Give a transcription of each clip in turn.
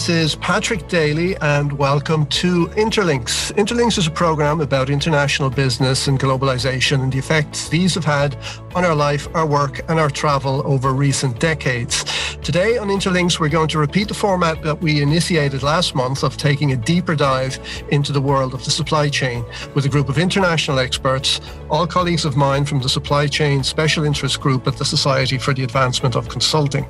This is Patrick Daly, and welcome to Interlinks. Interlinks is a program about international business and globalization and the effects these have had on our life, our work, and our travel over recent decades. Today on Interlinks, we're going to repeat the format that we initiated last month of taking a deeper dive into the world of the supply chain with a group of international experts, all colleagues of mine from the Supply Chain Special Interest Group at the Society for the Advancement of Consulting.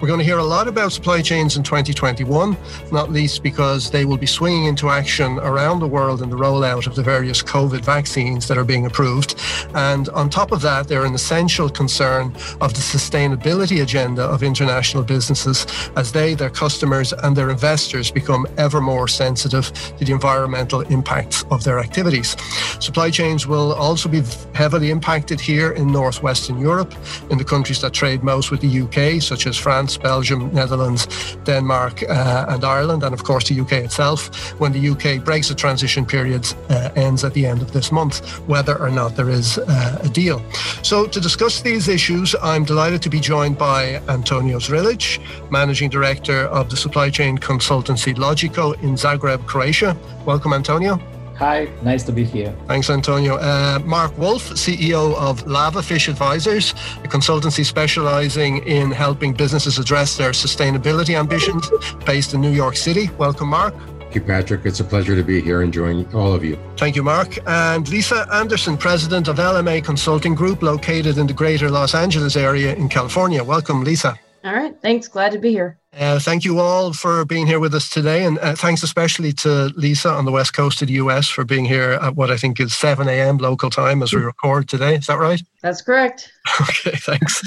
We're going to hear a lot about supply chains in 2021, not least because they will be swinging into action around the world in the rollout of the various COVID vaccines that are being approved. And on top of that, they're an essential concern of the sustainability agenda of international international businesses as they, their customers, and their investors become ever more sensitive to the environmental impacts of their activities. Supply chains will also be heavily impacted here in northwestern Europe, in the countries that trade most with the UK, such as France, Belgium, Netherlands, Denmark, uh, and Ireland, and of course the UK itself, when the UK Brexit transition period uh, ends at the end of this month, whether or not there is uh, a deal. So, to discuss these issues, I'm delighted to be joined by Antonio Zrilic, Managing Director of the supply chain consultancy Logico in Zagreb, Croatia. Welcome, Antonio. Hi, nice to be here. Thanks, Antonio. Uh, Mark Wolf, CEO of Lavafish Advisors, a consultancy specializing in helping businesses address their sustainability ambitions, based in New York City. Welcome, Mark. Thank you, Patrick. It's a pleasure to be here and join all of you. Thank you, Mark. And Lisa Anderson, President of LMA Consulting Group, located in the greater Los Angeles area in California. Welcome, Lisa. All right. Thanks. Glad to be here. Uh, thank you all for being here with us today. And uh, thanks especially to Lisa on the west coast of the US for being here at what I think is 7 a.m. local time as we record today. Is that right? That's correct. Okay, thanks.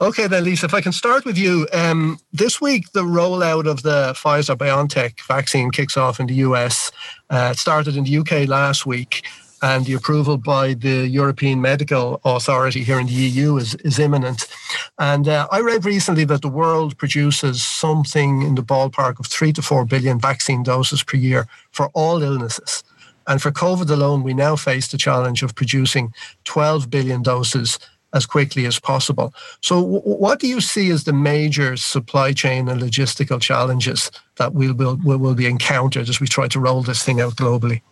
okay, then, Lisa, if I can start with you. Um, this week, the rollout of the Pfizer BioNTech vaccine kicks off in the US. Uh, it started in the UK last week and the approval by the European Medical Authority here in the EU is, is imminent. And uh, I read recently that the world produces something in the ballpark of three to four billion vaccine doses per year for all illnesses. And for COVID alone, we now face the challenge of producing 12 billion doses as quickly as possible. So, w- what do you see as the major supply chain and logistical challenges that we'll, will, will be encountered as we try to roll this thing out globally?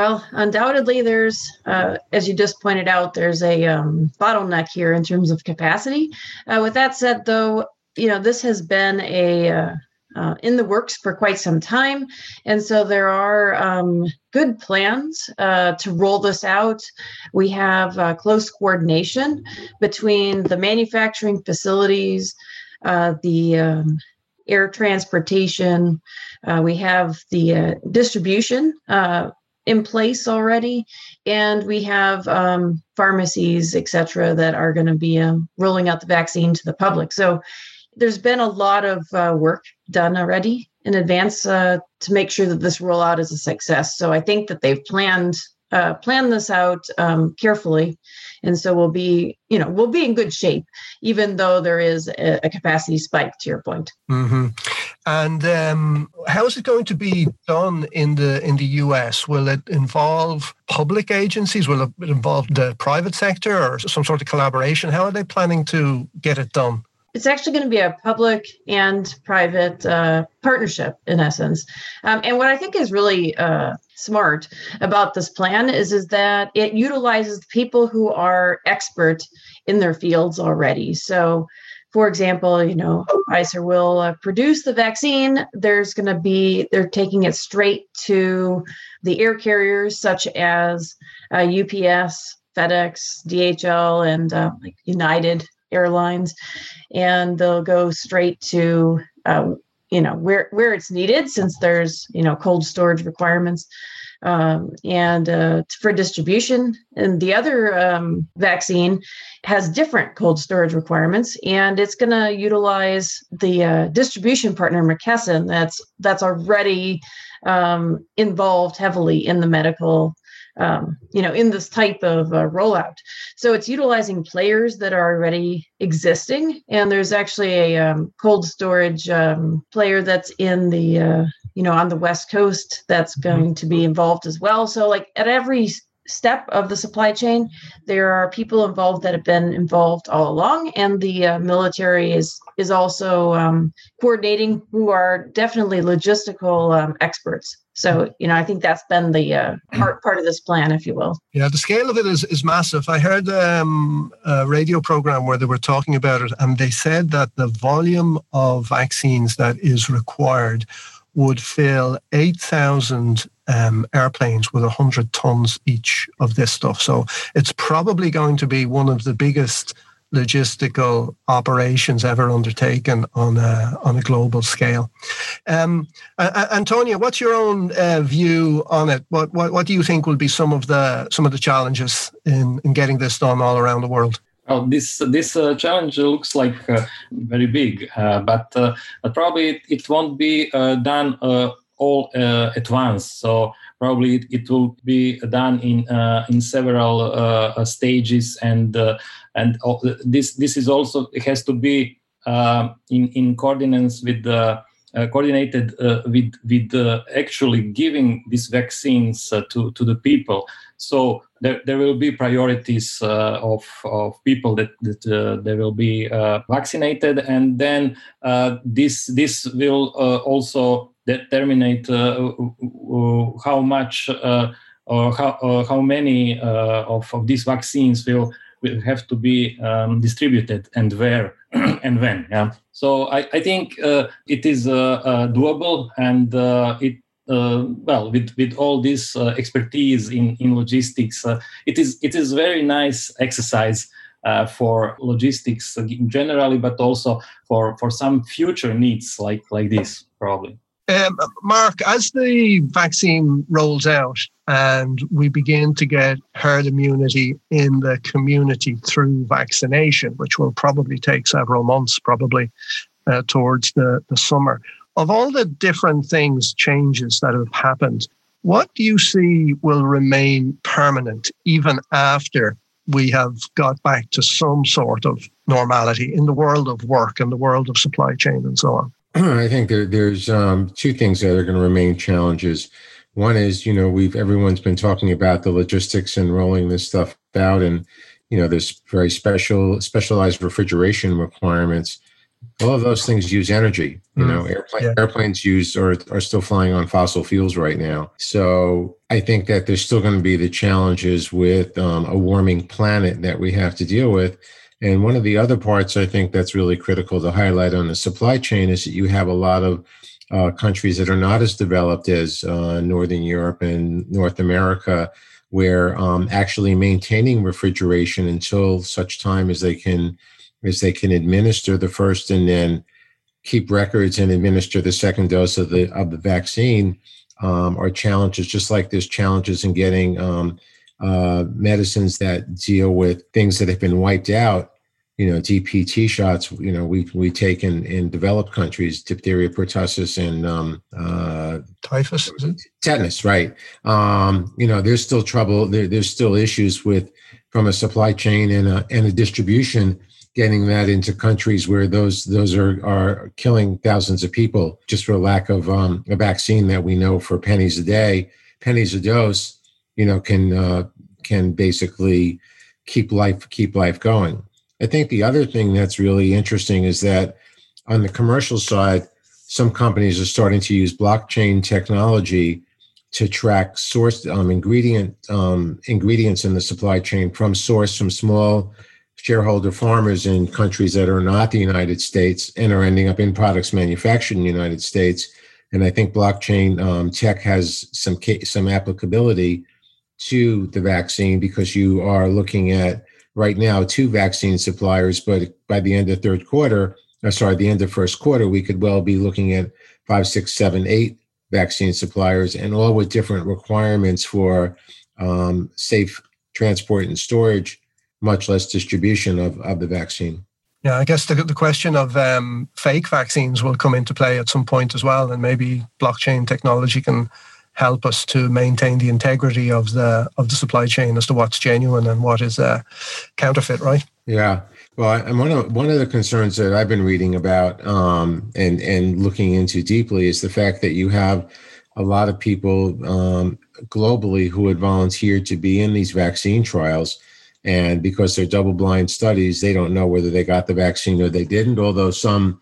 Well, undoubtedly, there's, uh, as you just pointed out, there's a um, bottleneck here in terms of capacity. Uh, with that said, though, you know, this has been a uh, uh in the works for quite some time. And so there are um, good plans uh, to roll this out. We have uh, close coordination between the manufacturing facilities, the um, air transportation, we have the distribution in place already. And we have um, pharmacies et cetera that are going to be um, rolling out the vaccine to the public. So there's been a lot of uh, work done already in advance uh, to make sure that this rollout is a success. So i think that they've planned uh, plan this out um, carefully. And so we'll be you know we'll be in good shape even though there is a, a capacity spike to your point. Mm-hmm. and um, how is it going to be done in the in the us will it involve public agencies? Will it involve the private sector or some sort of collaboration? How are they planning to get it done it's actually going to be a public and private uh, partnership in essence. Um, and what i think is really uh, smart about this plan is is that it utilizes people who are expert in their fields already. So for example you know pfizer will uh, produce the vaccine. There's going to be they're taking it straight to the air carriers such as uh, ups fedex dhl and uh, like united airlines and they'll go straight to um, you know where where it's needed since there's you know cold storage requirements um, and uh, for distribution. And the other um, vaccine has different cold storage requirements and it's going to utilize the uh, distribution partner mckesson that's that's already um, involved heavily in the medical um, you know, in this type of uh, rollout. So it's utilizing players that are already existing, and there's actually a um, cold storage um, player that's in the, uh, you know, on the west coast that's mm-hmm. going to be involved as well. So like at every step of the supply chain. There are people involved that have been involved all along, and the uh, military is is also um, coordinating, who are definitely logistical um, experts. So, you know, I think that's been the uh, part part of this plan, if you will. Yeah, the scale of it is, is massive. I heard um, a radio program where they were talking about it, and they said that the volume of vaccines that is required would fill 8,000 um, airplanes with 100 tons each of this stuff. So it's probably going to be one of the biggest logistical operations ever undertaken on a, on a global scale. Um, uh, Antonio, what's your own uh, view on it? What, what, what do you think will be some of the some of the challenges in, in getting this done all around the world? Well, this this uh, challenge looks like uh, very big, uh, but uh, probably it, it, won't be done all at once. So probably it, it, will be done in in several stages and and this this is also it has to be uh, in in coordinates with the uh, coordinated uh, with with actually giving these vaccines uh, to to the people. So there, there will be priorities uh, of of people that that uh, they will be vaccinated, and then this this will also determine how much or how how many of of these vaccines will will have to be um, distributed and where and when. Yeah. So I, I think uh, it is uh, uh, doable and uh, it uh, well with with all this uh, expertise in in logistics, it is it is very nice exercise. for logistics generally, but also for, for some future needs like like this, probably. Um, Mark, as the vaccine rolls out and we begin to get herd immunity in the community through vaccination, which will probably take several months, probably uh, towards the, the summer, of all the different things, changes that have happened, what do you see will remain permanent even after we have got back to some sort of normality in the world of work and the world of supply chain and so on? I think there, there's um, two things that are going to remain challenges. One is, you know, we've everyone's been talking about the logistics and rolling this stuff out, and you know, there's very special specialized refrigeration requirements. All of those things use energy. You know, mm, airplane, yeah. airplanes use or are still flying on fossil fuels right now. So I think that there's still going to be the challenges with um, a warming planet that we have to deal with and one of the other parts I think that's really critical to highlight on the supply chain is that you have a lot of uh, countries that are not as developed as uh, Northern Europe and North America, where um, actually maintaining refrigeration until such time as they can as they can administer the first and then keep records and administer the second dose of the of the vaccine um, are challenges. Just like there's challenges in getting um, uh, medicines that deal with things that have been wiped out. You know, DPT shots. You know, we we take in in developed countries, diphtheria, pertussis, and um, uh, typhus, tetanus. Right. Um, you know, there's still trouble. There, there's still issues with from a supply chain and a and a distribution getting that into countries where those those are are killing thousands of people just for lack of um, a vaccine that we know for pennies a day, pennies a dose you know can uh, can basically keep life keep life going. I think the other thing that's really interesting is that on the commercial side, some companies are starting to use blockchain technology to track source um, ingredient um, ingredients in the supply chain from source from small shareholder farmers in countries that are not the United States and are ending up in products manufactured in the United States. And I think blockchain um, tech has some some applicability to the vaccine because you are looking at right now two vaccine suppliers, but by the end of third quarter, uh, sorry, the end of first quarter, we could well be looking at five, six, seven, eight vaccine suppliers, and all with different requirements for um, safe transport and storage, much less distribution of, of the vaccine. Yeah, I guess the, the question of um, fake vaccines will come into play at some point as well, and maybe blockchain technology can help us to maintain the integrity of the of the supply chain as to what's genuine and what is uh, counterfeit, right? Yeah. Well, and one of one of the concerns that I've been reading about um, and and looking into deeply is the fact that you have a lot of people um, globally who had volunteered to be in these vaccine trials. And because they're double blind studies, they don't know whether they got the vaccine or they didn't. Although some,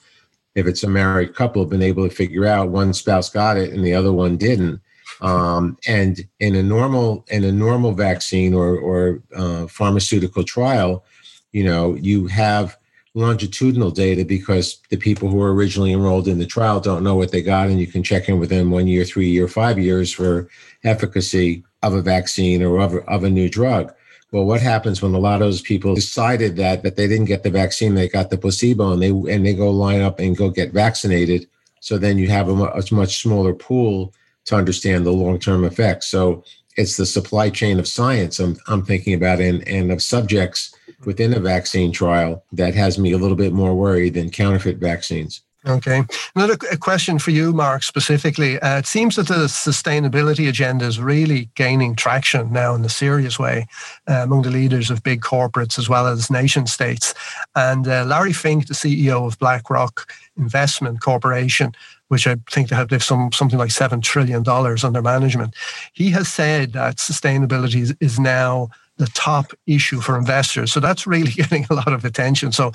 if it's a married couple, have been able to figure out one spouse got it and the other one didn't. Um, and in a normal in a normal vaccine or or uh, pharmaceutical trial, you know, you have longitudinal data because the people who were originally enrolled in the trial don't know what they got, and you can check in with them one year, three year, five years for efficacy of a vaccine or of, of a new drug. Well, what happens when a lot of those people decided that that they didn't get the vaccine, they got the placebo, and they and they go line up and go get vaccinated? So then you have a, a much smaller pool to understand the long term effects. So it's the supply chain of science I'm, I'm thinking about and, and of subjects within a vaccine trial that has me a little bit more worried than counterfeit vaccines. Okay. Another question for you, Mark, specifically. Uh, it seems that the sustainability agenda is really gaining traction now in a serious way uh, among the leaders of big corporates as well as nation states. And uh, Larry Fink, the CEO of BlackRock Investment Corporation, which I think they have, some something like seven trillion dollars under management. He has said that sustainability is now the top issue for investors. So that's really getting a lot of attention. So,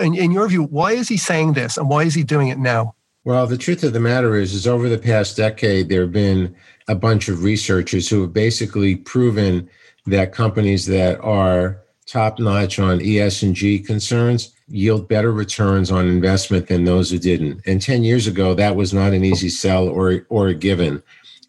in, in your view, why is he saying this, and why is he doing it now? Well, the truth of the matter is, is over the past decade, there have been a bunch of researchers who have basically proven that companies that are top notch on ESG concerns yield better returns on investment than those who didn't. And 10 years ago, that was not an easy sell or, or a given.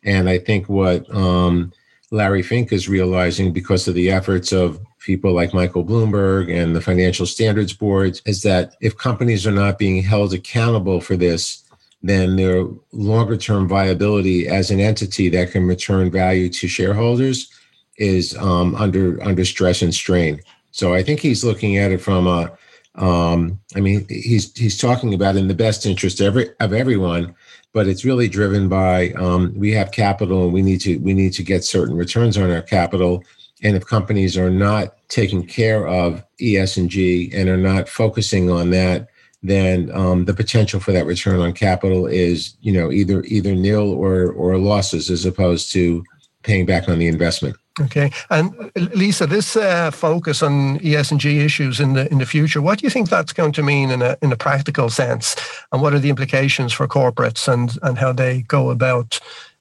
And I think what um, Larry Fink is realizing because of the efforts of people like Michael Bloomberg and the financial standards boards is that if companies are not being held accountable for this, then their longer term viability as an entity that can return value to shareholders is um, under under stress and strain. So I think he's looking at it from a um, I mean, he's he's talking about in the best interest of every of everyone, but it's really driven by um, we have capital and we need to we need to get certain returns on our capital. And if companies are not taking care of ES and and are not focusing on that, then um, the potential for that return on capital is you know either either nil or or losses as opposed to paying back on the investment. Okay, and Lisa, this uh, focus on ESG issues in the in the future, what do you think that's going to mean in a in a practical sense, and what are the implications for corporates and and how they go about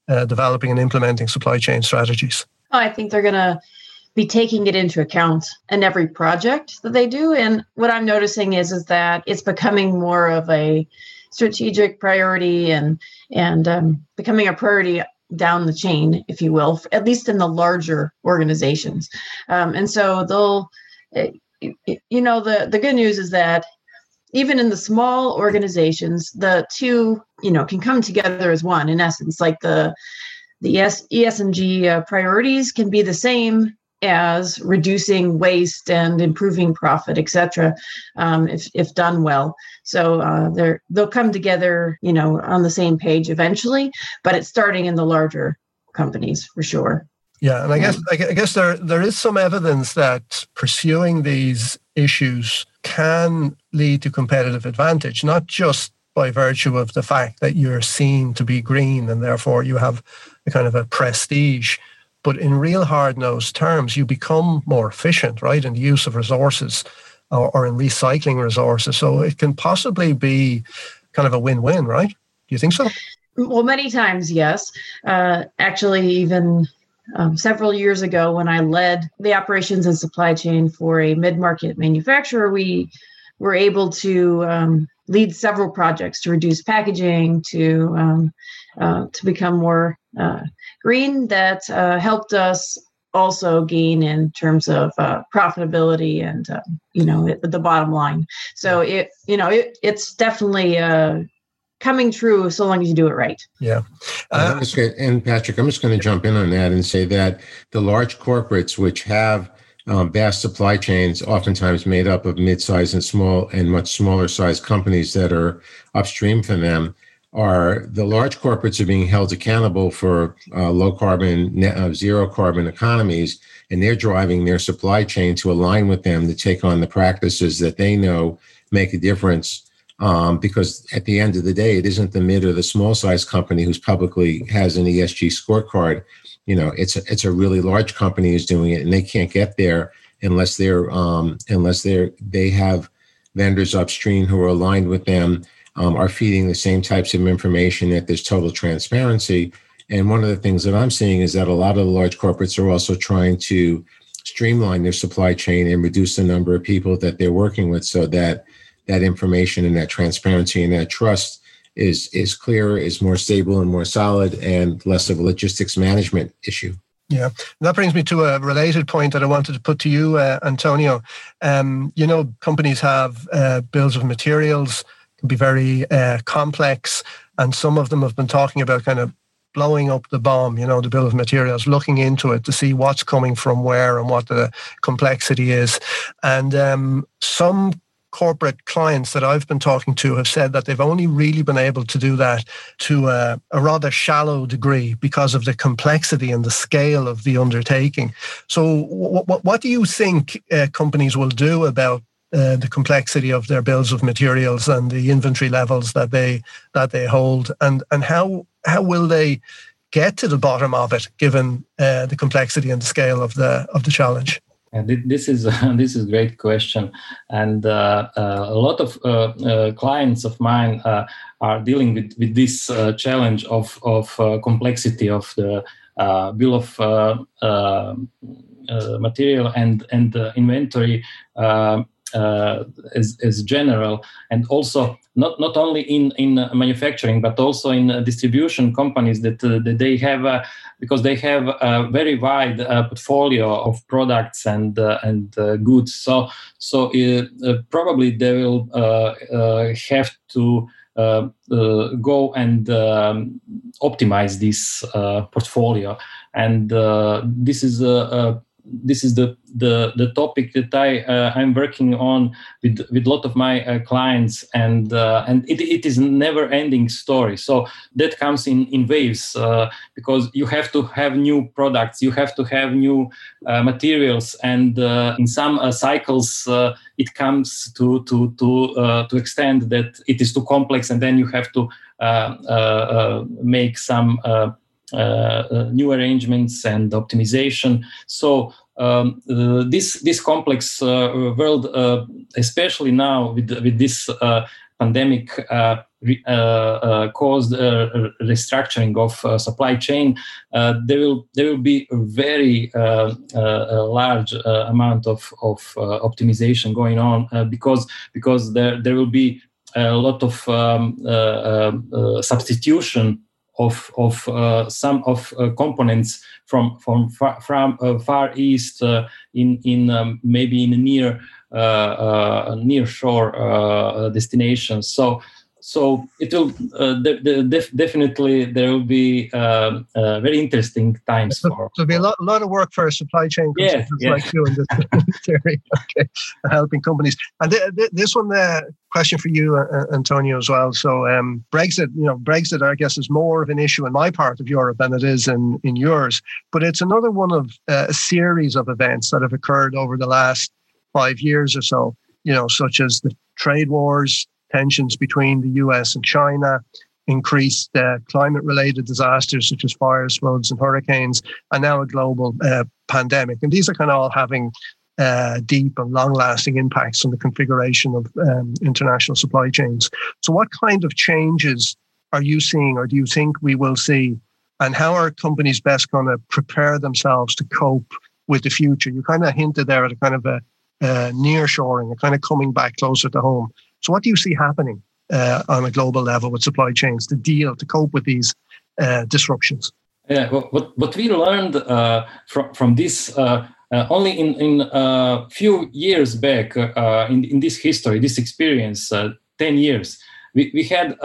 uh, developing and implementing supply chain strategies? Oh, I think they're going to be taking it into account in every project that they do, and what I'm noticing is is that it's becoming more of a strategic priority and and um, becoming a priority down the chain, if you will, at least in the larger organizations. Um, and so they'll, eh, you know, the the good news is that even in the small organizations, the two, you know, can come together as one. In essence, like the the ES, ESG uh, priorities can be the same as reducing waste and improving profit, etc. Um, if if done well. So uh, they're they'll come together, you know, on the same page eventually. But it's starting in the larger companies for sure. Yeah, and I guess I guess there there is some evidence that pursuing these issues can lead to competitive advantage, not just by virtue of the fact that you're seen to be green and therefore you have a kind of a prestige but in real hard nosed terms, you become more efficient, right, in the use of resources or, or, in recycling resources. So it can possibly be kind of a win win, right? Do you think so? Well, many times, yes. Uh, actually, even um, several years ago, when I led the operations and supply chain for a mid market manufacturer, we were able to um, lead several projects to reduce packaging, to um, uh, to become more green that uh, helped us also gain in terms of uh, profitability and uh, you know it, the bottom line. So it you know it, it's definitely uh, coming true so long as you do it right. Yeah. Uh, gonna, and patrick i'm just going to jump in on that and say that the large corporates which have um, vast supply chains oftentimes made up of mid-sized and small and much smaller sized companies that are upstream from them are the large corporates are being held accountable for uh, low carbon, net, uh, zero carbon economies, and they're driving their supply chain to align with them to take on the practices that they know make a difference. Um, because at the end of the day, it isn't the mid or the small size company who's publicly has an ESG scorecard. you know it's a, it's a really large company is doing it and they can't get there unless they're um, unless they're they have vendors upstream who are aligned with them um, are feeding the same types of information that there's total transparency and one of the things that i'm seeing is that a lot of the large corporates are also trying to streamline their supply chain and reduce the number of people that they're working with so that that information and that transparency and that trust is is clearer, is more stable and more solid, and less of a logistics management issue. Yeah, that brings me to a related point that I wanted to put to you, uh, Antonio. Um, you know, companies have uh, bills of materials be very uh, complex, and some of them have been talking about kind of blowing up the bomb, you know, the bill of materials, looking into it to see what's coming from where and what the complexity is. And um, some corporate clients that I've been talking to have said that they've only really been able to do that to a, a rather shallow degree because of the complexity and the scale of the undertaking. So, what, what do you think uh, companies will do about uh, the complexity of their bills of materials and the inventory levels that they that they hold, and and how how will they get to the bottom of it, given uh, the complexity and the scale of the of the challenge? this is this is a great question, and uh, uh, a lot of uh, uh clients of mine uh, are dealing with with this uh, challenge of of complexity of the bill of material and and inventory uh, general and also not not only in in manufacturing but also in distribution companies that, uh, that they have uh, because they have a very wide uh, portfolio of products and uh, and uh, goods. So so probably they will have to go and um, optimize this portfolio. And this is this is the the the topic that I uh, I'm working on with with a lot of my uh, clients, and uh, and it, it is never ending story. So that comes in in waves uh, because you have to have new products, you have to have new uh, materials, and uh, in some cycles it comes to to to to extend that it is too complex, and then you have to make some. Uh, uh, new arrangements and optimization. So um, uh, this this complex world, especially now with with this pandemic uh, uh, caused uh, restructuring of supply chain, there will there will be a very large amount of of optimization going on because because there there will be a lot of um, substitution of of uh, some of uh, components from from far, from uh, far east uh, in in um, maybe in near uh, uh, near shore destinations. So so it will uh, de- de- def- definitely there will be uh, uh, very interesting times so, for there'll be a lot, a lot of work for supply chain consultants yeah, yeah. like you in this, okay helping companies. And th- th- this one uh, question for you uh, uh, antonio as well. So um, brexit you know brexit i guess is more of an issue in my part of europe than it is in, in yours. But it's another one of a series of events that have occurred over the last five years or so you know such as the trade wars tensions between the US and China, increased uh, climate related disasters such as fires, floods, and hurricanes, and now a global uh, pandemic. And these are kind of all having uh, deep and long lasting impacts on the configuration of um, international supply chains. So, what kind of changes are you seeing, or do you think we will see? And how are companies best going to prepare themselves to cope with the future? You kind of hinted there at a kind of a, a near shoring, a kind of coming back closer to home. So, what do you see happening uh, on a global level with supply chains to deal to cope with these uh, disruptions? Yeah, what what we learned uh, from from this. Uh, uh, only in in a uh, few years back in in this history, this experience, ten years, we, we had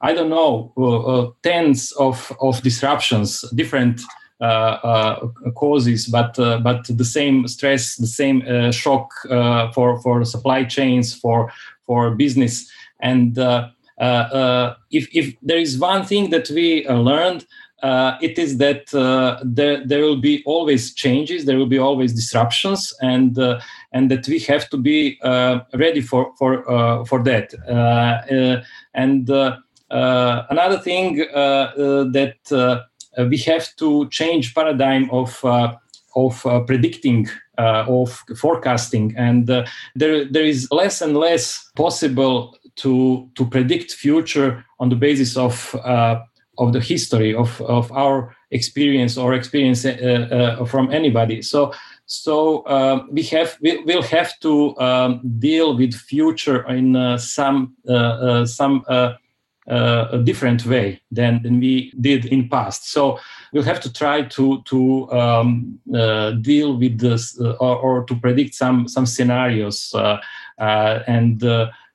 I don't know tens of of disruptions, different uh, uh, causes, but uh, but the same stress, the same shock for for supply chains, for for business. And uh, uh, uh, if if there is one thing that we learned, uh, it is that uh, there, there will be always changes, there will be always disruptions, and uh, and that we have to be ready for for for that. and another thing that we have to change paradigm of of predicting uh, of forecasting, and uh, there there is less and less possible to to predict future on the basis of uh, of the history of of our experience or experience from anybody. So so uh, we have we will have to um, deal with future in uh, some uh, uh some uh, uh, different way than, than we did in past. So we'll have to try to to um, uh, deal with this uh, or, or, to predict some some scenarios uh, and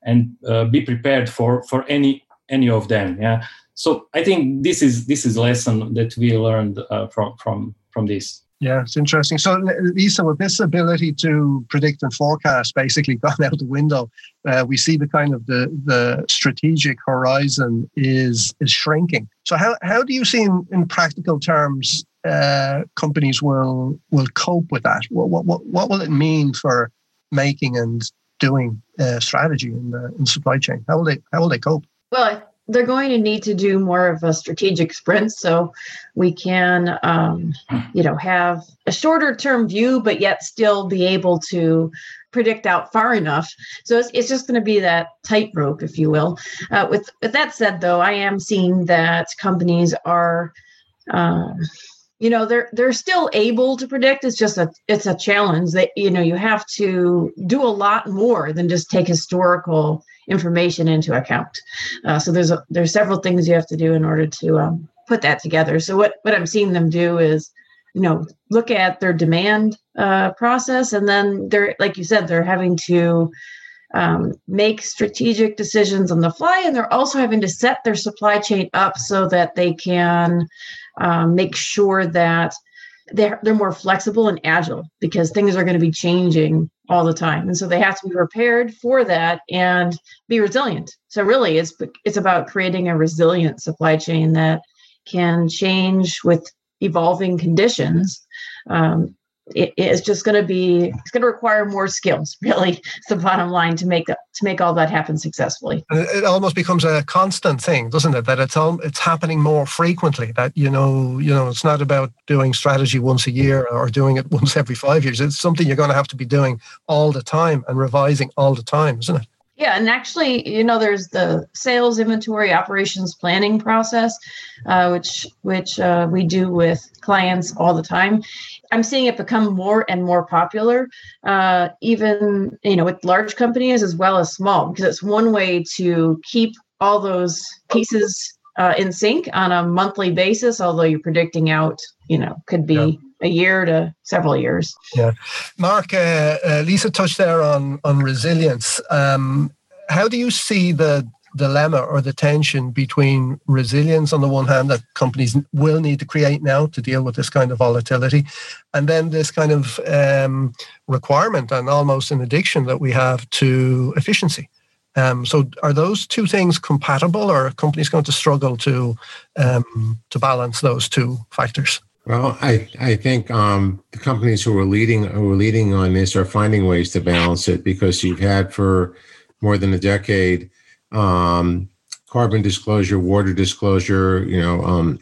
and be prepared for for any any of them. Yeah. So I think this is this is lesson that we learned from from from this. Yeah, it's interesting. So, Lisa, with this ability to predict and forecast basically gone out the window, uh, we see the kind of the the strategic horizon is is shrinking. So, how how do you see in, in practical terms uh, companies will will cope with that? What, what what will it mean for making and doing uh, strategy in the in supply chain? How will they how will they cope? Well, they're going to need to do more of a strategic sprint so we can um, you know have a shorter term view but yet still be able to predict out far enough. So it's, it's just going to be that tightrope if you will. Uh, with with that said though i am seeing that companies are uh, you know they're they're still able to predict. It's just a it's a challenge that you know you have to do a lot more than just take historical information into account. Uh, so there's a, there's several things you have to do in order to um, put that together. So what what i'm seeing them do is you know look at their demand uh, process and then they're like you said they're having to um, make strategic decisions on the fly and they're also having to set their supply chain up so that they can um, make sure that they're, they're more flexible and agile because things are going to be changing all the time. And so they have to be prepared for that and be resilient. So really it's it's about creating a resilient supply chain that can change with evolving conditions um, it, it's just going to be it's going to require more skills really it's the bottom line to make to make all that happen successfully. It almost becomes a constant thing doesn't it? That it's all it's happening more frequently that you know you know it's not about doing strategy once a year or doing it once every five years. It's something you're going to have to be doing all the time and revising all the time isn't it yeah, and actually, you know, there's the sales, inventory, operations planning process, uh, which which uh, we do with clients all the time. I'm seeing it become more and more popular, uh, even you know, with large companies as well as small, because it's one way to keep all those pieces uh, in sync on a monthly basis. Although you're predicting out, you know, could be. Yeah a year to several years. Yeah, Mark, uh, uh, Lisa touched there on on resilience. Um, how do you see the dilemma or the tension between resilience on the one hand that companies will need to create now to deal with this kind of volatility, and then this kind of um, requirement and almost an addiction that we have to efficiency? Um, so, are those two things compatible, or are companies going to struggle to um, to balance those two factors? Well, I I think um, the companies who are leading who are leading on this are finding ways to balance it because you've had for more than a decade um, carbon disclosure, water disclosure, you know, um,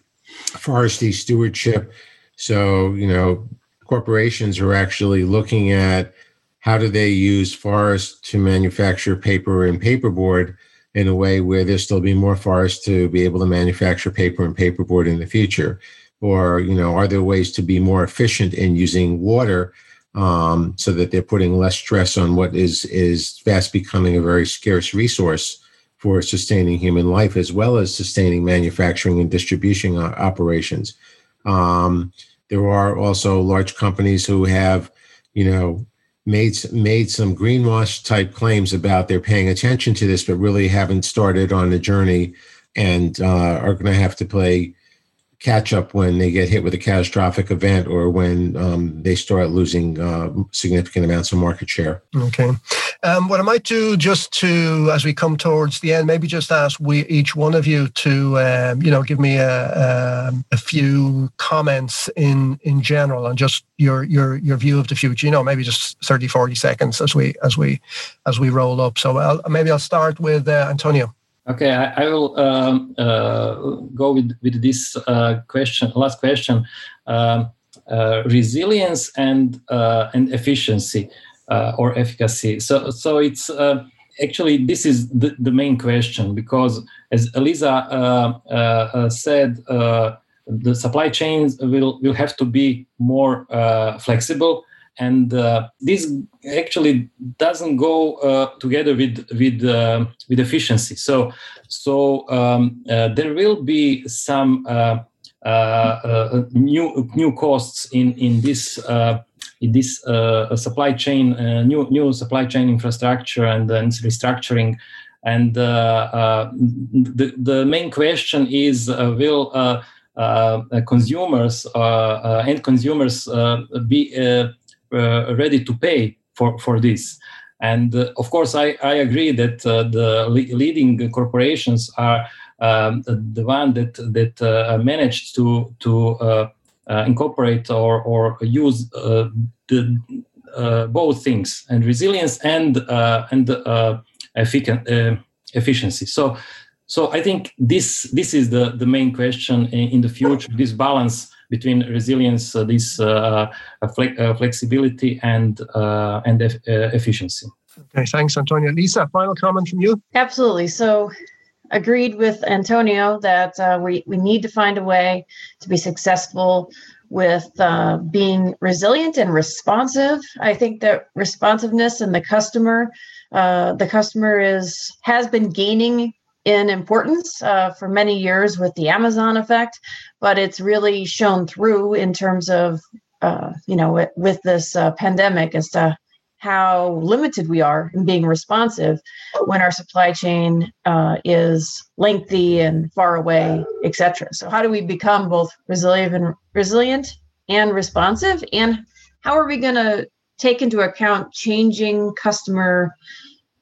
forestry stewardship. So you know, corporations are actually looking at how do they use forests to manufacture paper and paperboard in a way where there'll still be more forests to be able to manufacture paper and paperboard in the future or you know are there ways to be more efficient in using water um, so that they're putting less stress on what is is fast becoming a very scarce resource for sustaining human life as well as sustaining manufacturing and distribution operations. Um, there are also large companies who have you know made made some greenwash type claims about they're paying attention to this but really haven't started on the journey and uh, are going to have to play catch up when they get hit with a catastrophic event or when um, they start losing uh, significant amounts of market share. Okay. Um, what I might do just to, as we come towards the end, maybe just ask we each one of you to, um, you know, give me a, a, um, a, few comments in in general on just your your your view of the future. You know, maybe just 30, 40 seconds as we as we as we roll up. So I'll, maybe I'll start with uh, Antonio. Okay, I, I will um, uh, go with, with this uh, question, last question. Um, uh, resilience and uh, and efficiency uh, or efficacy. So so it's uh, actually this is the, the main question because as Elisa said, the supply chains will will have to be more flexible and uh, this actually doesn't go uh, together with with uh, with efficiency. So so um, uh, there will be some uh, uh, new new costs in in this in this supply chain new new supply chain infrastructure and, and restructuring. And the the main question is will consumers end consumers be Uh, ready to pay for, for this. And uh, of course, I, I agree that uh, the le- leading corporations are um, the one that that uh, managed to to uh, incorporate or or use the both things and resilience and and effic- efficiency. So so I think this this is the the main question in, in the future. This balance between resilience, uh, this uh, uh, fle- flexibility, and and e- efficiency. Okay, thanks, Antonio. Lisa, final comment from you? Absolutely. So, agreed with Antonio that uh, we, we need to find a way to be successful with uh, being resilient and responsive. I think that responsiveness and the customer, uh, the customer is has been gaining in importance uh, for many years with the Amazon effect, but it's really shown through in terms of, uh, you know, with this uh, pandemic as to how limited we are in being responsive when our supply chain uh, is lengthy and far away, et cetera. So, how do we become both resilient and resilient and responsive? And how are we going to take into account changing customer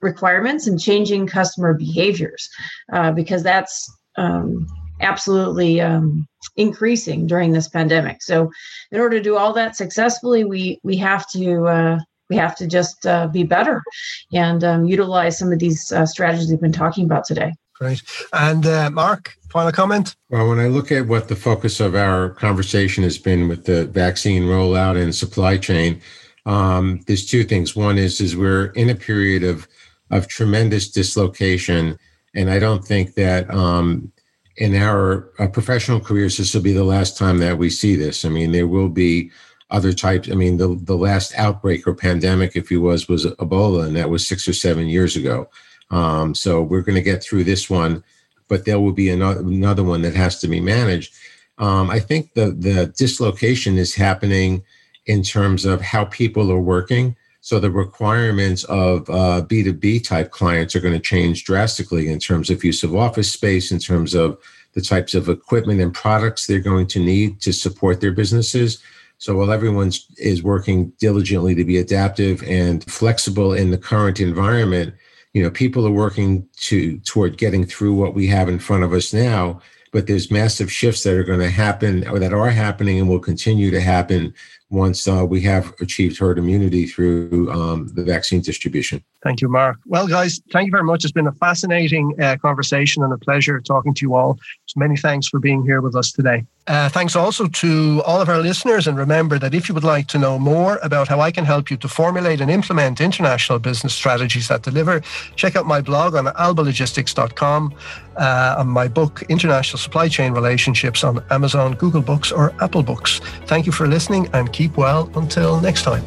requirements and changing customer behaviors uh, because that's um, absolutely um, increasing during this pandemic. So, in order to do all that successfully, we we have to uh, we have to just uh, be better and um, utilize some of these uh, strategies we've been talking about today. Great. And uh, Mark, final comment? Well, when I look at what the focus of our conversation has been with the vaccine rollout and supply chain, um, there's two things. One is is we're in a period of of tremendous dislocation. And I don't think that um, in our uh, professional careers, this will be the last time that we see this. I mean, there will be other types. I mean, the, the last outbreak or pandemic, if you was, was Ebola, and that was six or seven years ago. Um, so we're going to get through this one, but there will be another, another one that has to be managed. Um, I think the, the dislocation is happening in terms of how people are working. So the requirements of uh, B2B type clients are going to change drastically in terms of use of office space, in terms of the types of equipment and products they're going to need to support their businesses. So while everyone is working diligently to be adaptive and flexible in the current environment, you know, people are working to toward getting through what we have in front of us now. But there's massive shifts that are going to happen or that are happening and will continue to happen once uh, we have achieved herd immunity through um, the vaccine distribution. Thank you, Mark. Well, guys, thank you very much. It's been a fascinating uh, conversation and a pleasure talking to you all. So many thanks for being here with us today. Uh, thanks also to all of our listeners. And remember that if you would like to know more about how I can help you to formulate and implement international business strategies that deliver, check out my blog on albalogistics.com uh, and my book, International Supply Chain Relationships, on Amazon, Google Books, or Apple Books. Thank you for listening and keep well until next time.